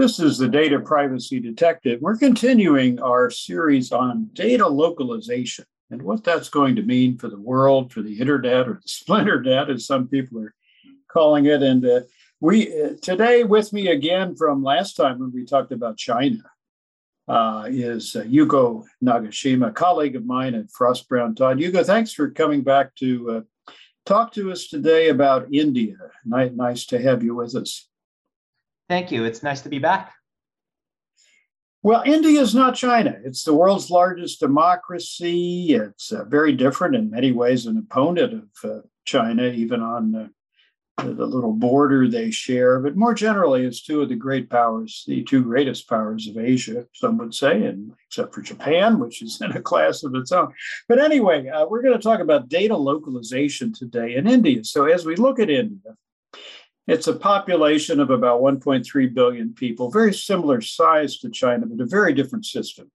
This is the Data Privacy Detective. We're continuing our series on data localization and what that's going to mean for the world, for the internet, or the splinternet, as some people are calling it. And uh, we uh, today with me again from last time when we talked about China uh, is uh, Yuko Nagashima, colleague of mine at Frost Brown Todd. Yuko, thanks for coming back to uh, talk to us today about India. Nice to have you with us. Thank you. It's nice to be back. Well, India is not China. It's the world's largest democracy. It's uh, very different in many ways, an opponent of uh, China, even on the little border they share. But more generally, it's two of the great powers, the two greatest powers of Asia, some would say, and except for Japan, which is in a class of its own. But anyway, uh, we're going to talk about data localization today in India. So as we look at India, it's a population of about 1.3 billion people, very similar size to China, but a very different system.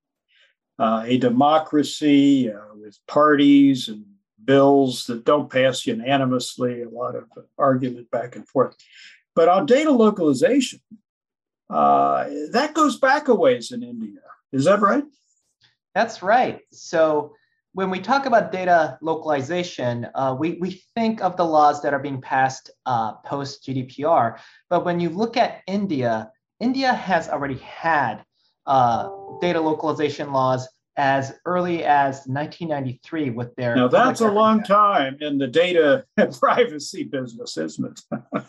Uh, a democracy uh, with parties and bills that don't pass unanimously, a lot of argument back and forth. But on data localization, uh, that goes back a ways in India. Is that right? That's right. So when we talk about data localization, uh, we, we think of the laws that are being passed uh, post GDPR. But when you look at India, India has already had uh, data localization laws as early as 1993 with their. Now that's a long time in the data privacy business, isn't it?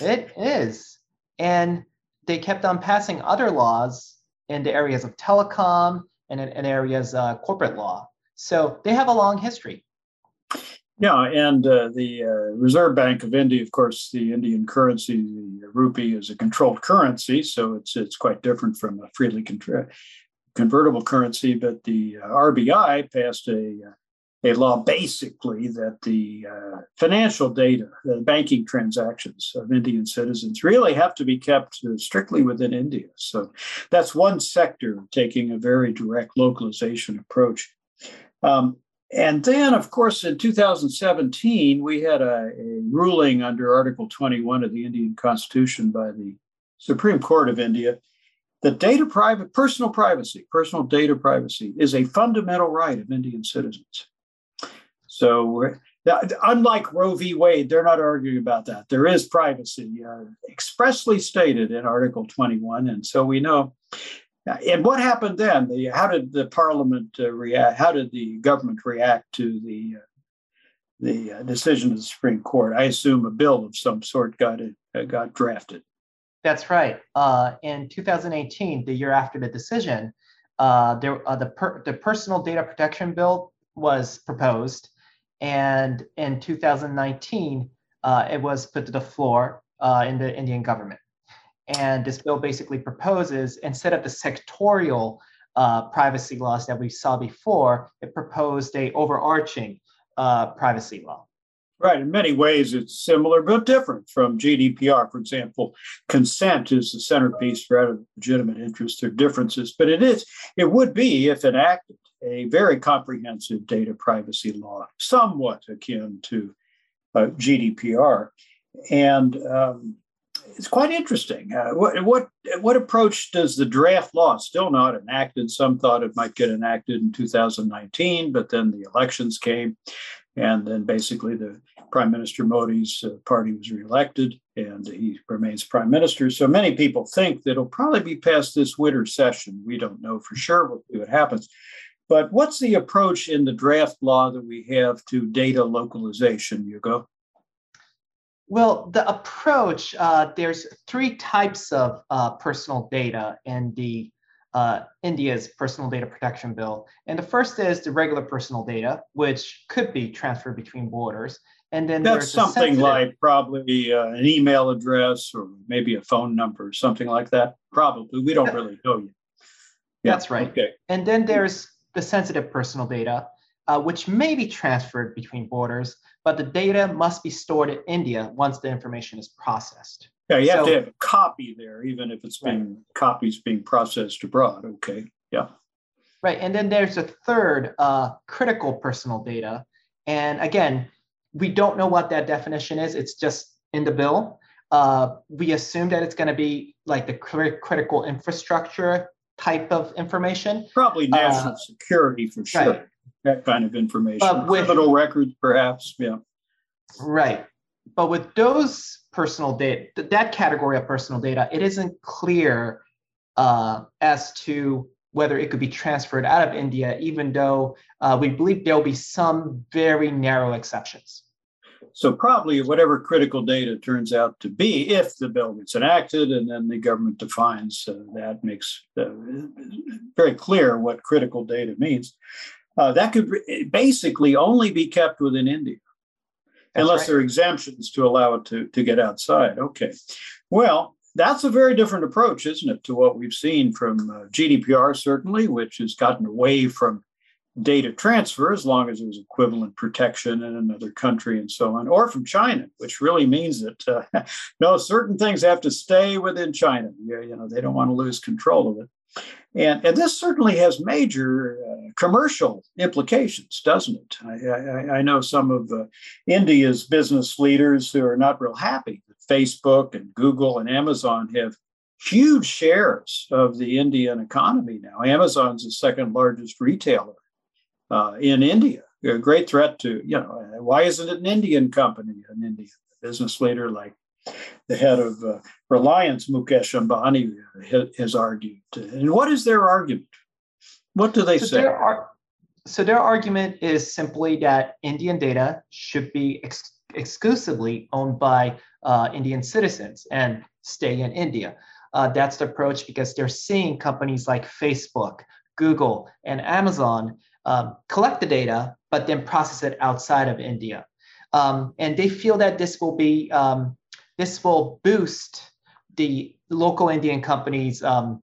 it is. And they kept on passing other laws in the areas of telecom and in, in areas uh, corporate law. So they have a long history. Yeah, and uh, the uh, Reserve Bank of India, of course, the Indian currency, the rupee, is a controlled currency, so it's it's quite different from a freely con- convertible currency. But the uh, RBI passed a a law basically that the uh, financial data, the banking transactions of Indian citizens really have to be kept uh, strictly within India. So that's one sector taking a very direct localization approach. Um, and then, of course, in 2017, we had a, a, ruling under Article 21 of the Indian Constitution by the Supreme Court of India that data private, personal privacy, personal data privacy is a fundamental right of Indian citizens. So, unlike Roe v. Wade, they're not arguing about that. There is privacy uh, expressly stated in Article 21. And so we know and what happened then? The, how did the parliament uh, react? How did the government react to the uh, the uh, decision of the Supreme Court? I assume a bill of some sort got uh, got drafted. That's right. Uh, in 2018, the year after the decision, uh, there the per, the personal data protection bill was proposed, and in 2019, it was put to the floor in the Indian government. And this bill basically proposes instead of the sectorial uh, privacy laws that we saw before, it proposed a overarching uh, privacy law. Right. In many ways, it's similar but different from GDPR. For example, consent is the centerpiece for out of legitimate interest. There are differences, but it is. It would be, if enacted, a very comprehensive data privacy law, somewhat akin to uh, GDPR. And um, it's quite interesting. Uh, what what what approach does the draft law still not enacted? Some thought it might get enacted in 2019, but then the elections came, and then basically the Prime Minister Modi's uh, party was reelected, and he remains prime minister. So many people think that it'll probably be past this winter session. We don't know for sure. We'll see what happens. But what's the approach in the draft law that we have to data localization, Yuko? Well, the approach, uh, there's three types of uh, personal data in the uh, India's personal data protection bill. And the first is the regular personal data, which could be transferred between borders. And then that's something like probably uh, an email address or maybe a phone number, or something like that. Probably. We don't really know yet. Yeah. That's right. Okay. And then there's the sensitive personal data, uh, which may be transferred between borders, but the data must be stored in India once the information is processed. Yeah, you have to have a copy there, even if it's being right. copies being processed abroad. Okay, yeah. Right, and then there's a third, uh, critical personal data, and again, we don't know what that definition is. It's just in the bill. uh, we assume that it's going to be like the critical infrastructure type of information. Probably national uh, security for sure. Right. That kind of information. But with, Criminal records, perhaps. Yeah. Right. But with those personal data, that category of personal data, it isn't clear uh, as to whether it could be transferred out of India, even though uh, we believe there will be some very narrow exceptions. So probably whatever critical data turns out to be, if the bill gets enacted and then the government defines uh, that, makes uh, very clear what critical data means. Uh, that could basically only be kept within India, that's unless right. there are exemptions to allow it to, to get outside. Okay. Well, that's a very different approach, isn't it, to what we've seen from uh, GDPR, certainly, which has gotten away from data transfer as long as there's equivalent protection in another country and so on, or from China, which really means that uh, no, certain things have to stay within China. You, you know, they don't want to lose control of it. And, and this certainly has major uh, commercial implications, doesn't it? I, I, I know some of uh, India's business leaders who are not real happy that Facebook and Google and Amazon have huge shares of the Indian economy now. Amazon's the second largest retailer uh, in India. A great threat to, you know, why isn't it an Indian company, an Indian business leader like the head of uh, Reliance, Mukesh Ambani, has argued. And what is their argument? What do they so say? Their so their argument is simply that Indian data should be ex- exclusively owned by uh, Indian citizens and stay in India. Uh, that's the approach because they're seeing companies like Facebook, Google, and Amazon um, collect the data, but then process it outside of India. Um, and they feel that this will be um, this will boost the local Indian companies' um,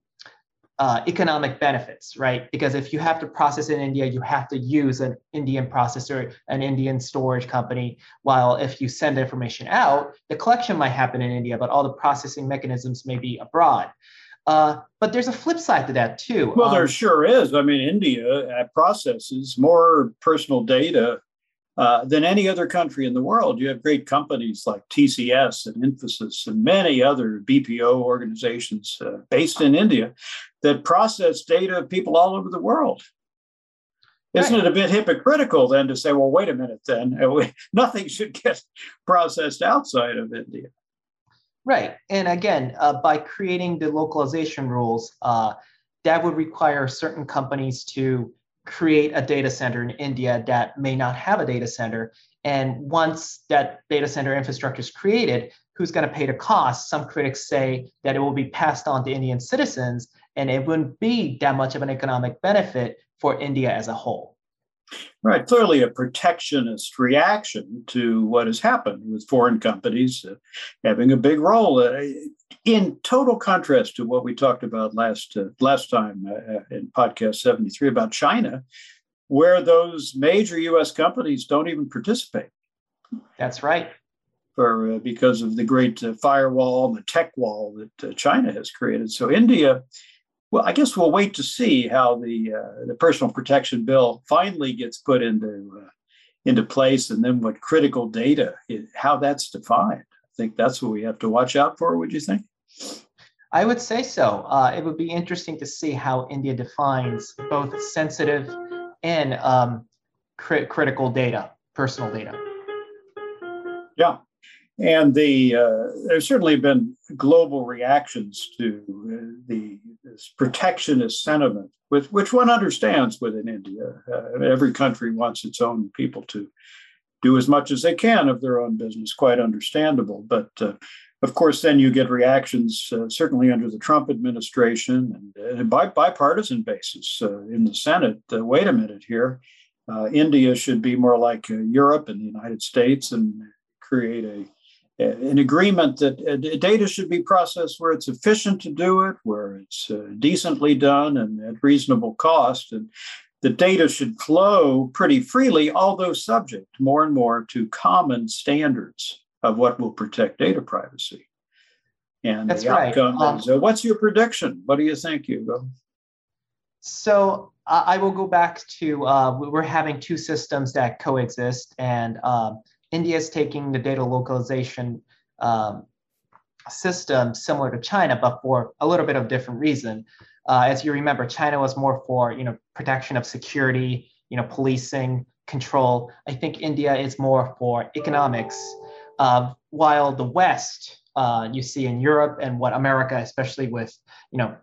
uh, economic benefits, right? Because if you have to process in India, you have to use an Indian processor, an Indian storage company. While if you send information out, the collection might happen in India, but all the processing mechanisms may be abroad. Uh, but there's a flip side to that too. Well, um, there sure is. I mean, India uh, processes more personal data uh, than any other country in the world. You have great companies like TCS and Infosys and many other BPO organizations uh, based in India that process data of people all over the world. Isn't right. it a bit hypocritical then to say, well, wait a minute, then nothing should get processed outside of India? Right. And again, uh, by creating the localization rules, uh, that would require certain companies to create a data center in India that may not have a data center. And once that data center infrastructure is created, who's going to pay the cost? Some critics say that it will be passed on to Indian citizens, and it wouldn't be that much of an economic benefit for India as a whole. Right, clearly a protectionist reaction to what has happened with foreign companies uh, having a big role. Uh, in total contrast to what we talked about last uh, last time uh, uh, in podcast 73 about China, where those major U.S. companies don't even participate. That's right. For uh, because of the great firewall and the tech wall that China has created. So India well, I guess we'll wait to see how the uh, the personal protection bill finally gets put into uh, into place, and then what critical data, is, how that's defined. I think that's what we have to watch out for. Would you think? I would say so. Uh, it would be interesting to see how India defines both sensitive and um, cri- critical data, personal data. Yeah, and the uh, there's certainly been global reactions to uh, the this protectionist sentiment, with which one understands within India. Uh, every country wants its own people to do as much as they can of their own business. Quite understandable, but uh, of course, then you get reactions, uh, certainly under the Trump administration and, and by bipartisan basis uh, in the Senate. wait a minute here. India should be more like Europe and the United States and create a an agreement that uh, data should be processed where it's efficient to do it, where it's uh, decently done and at reasonable cost. And the data should flow pretty freely, although subject more and more to common standards of what will protect data privacy. And That's the outcome right. um, is uh, what's your prediction? What do you think, Yuko? So uh, I will go back to uh, we're having two systems that coexist, and um, India is taking the data localization um, system similar to China, but for a little bit of different reason. Uh, as you remember, China was more for you know protection of security, you know policing, control. I think India is more for economics, uh, while the West uh, you see in Europe and what America, especially with you know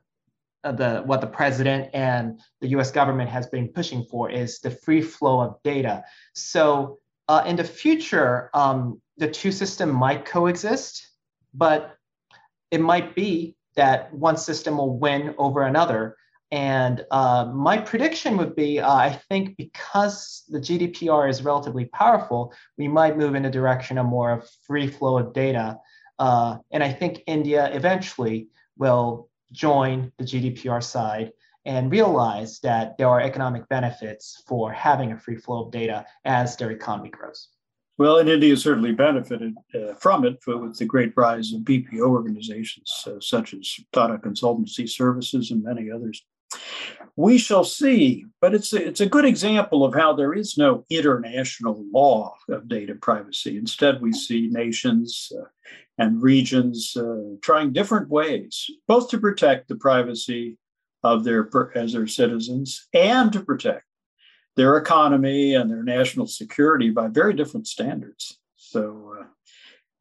uh, the what the president and the U.S. government has been pushing for is the free flow of data. So uh, in the future, um, the two systems might coexist, but it might be that one system will win over another. And uh, my prediction would be uh, I think because the GDPR is relatively powerful, we might move in the direction of more of free flow of data. Uh, and I think India eventually will join the GDPR side and realize that there are economic benefits for having a free flow of data as their economy grows. Well, and India certainly benefited uh, from it with the great rise of BPO organizations uh, such as Tata Consultancy Services and many others. We shall see, but it's a, it's a good example of how there is no international law of data privacy. Instead, we see nations uh, and regions uh, trying different ways, both to protect the privacy of their as their citizens and to protect their economy and their national security by very different standards. So uh,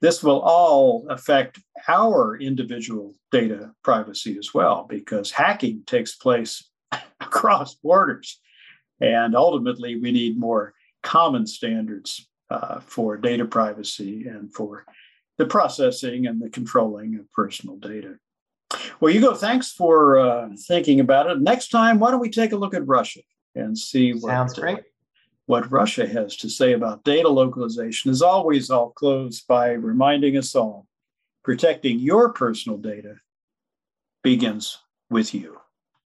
this will all affect our individual data privacy as well, because hacking takes place across borders. And ultimately, we need more common standards uh, for data privacy and for the processing and the controlling of personal data. Well, Yuko, thanks for uh, thinking about it. Next time, why don't we take a look at Russia? and see what, Sounds great. what Russia has to say about data localization. As always, I'll close by reminding us all protecting your personal data begins with you.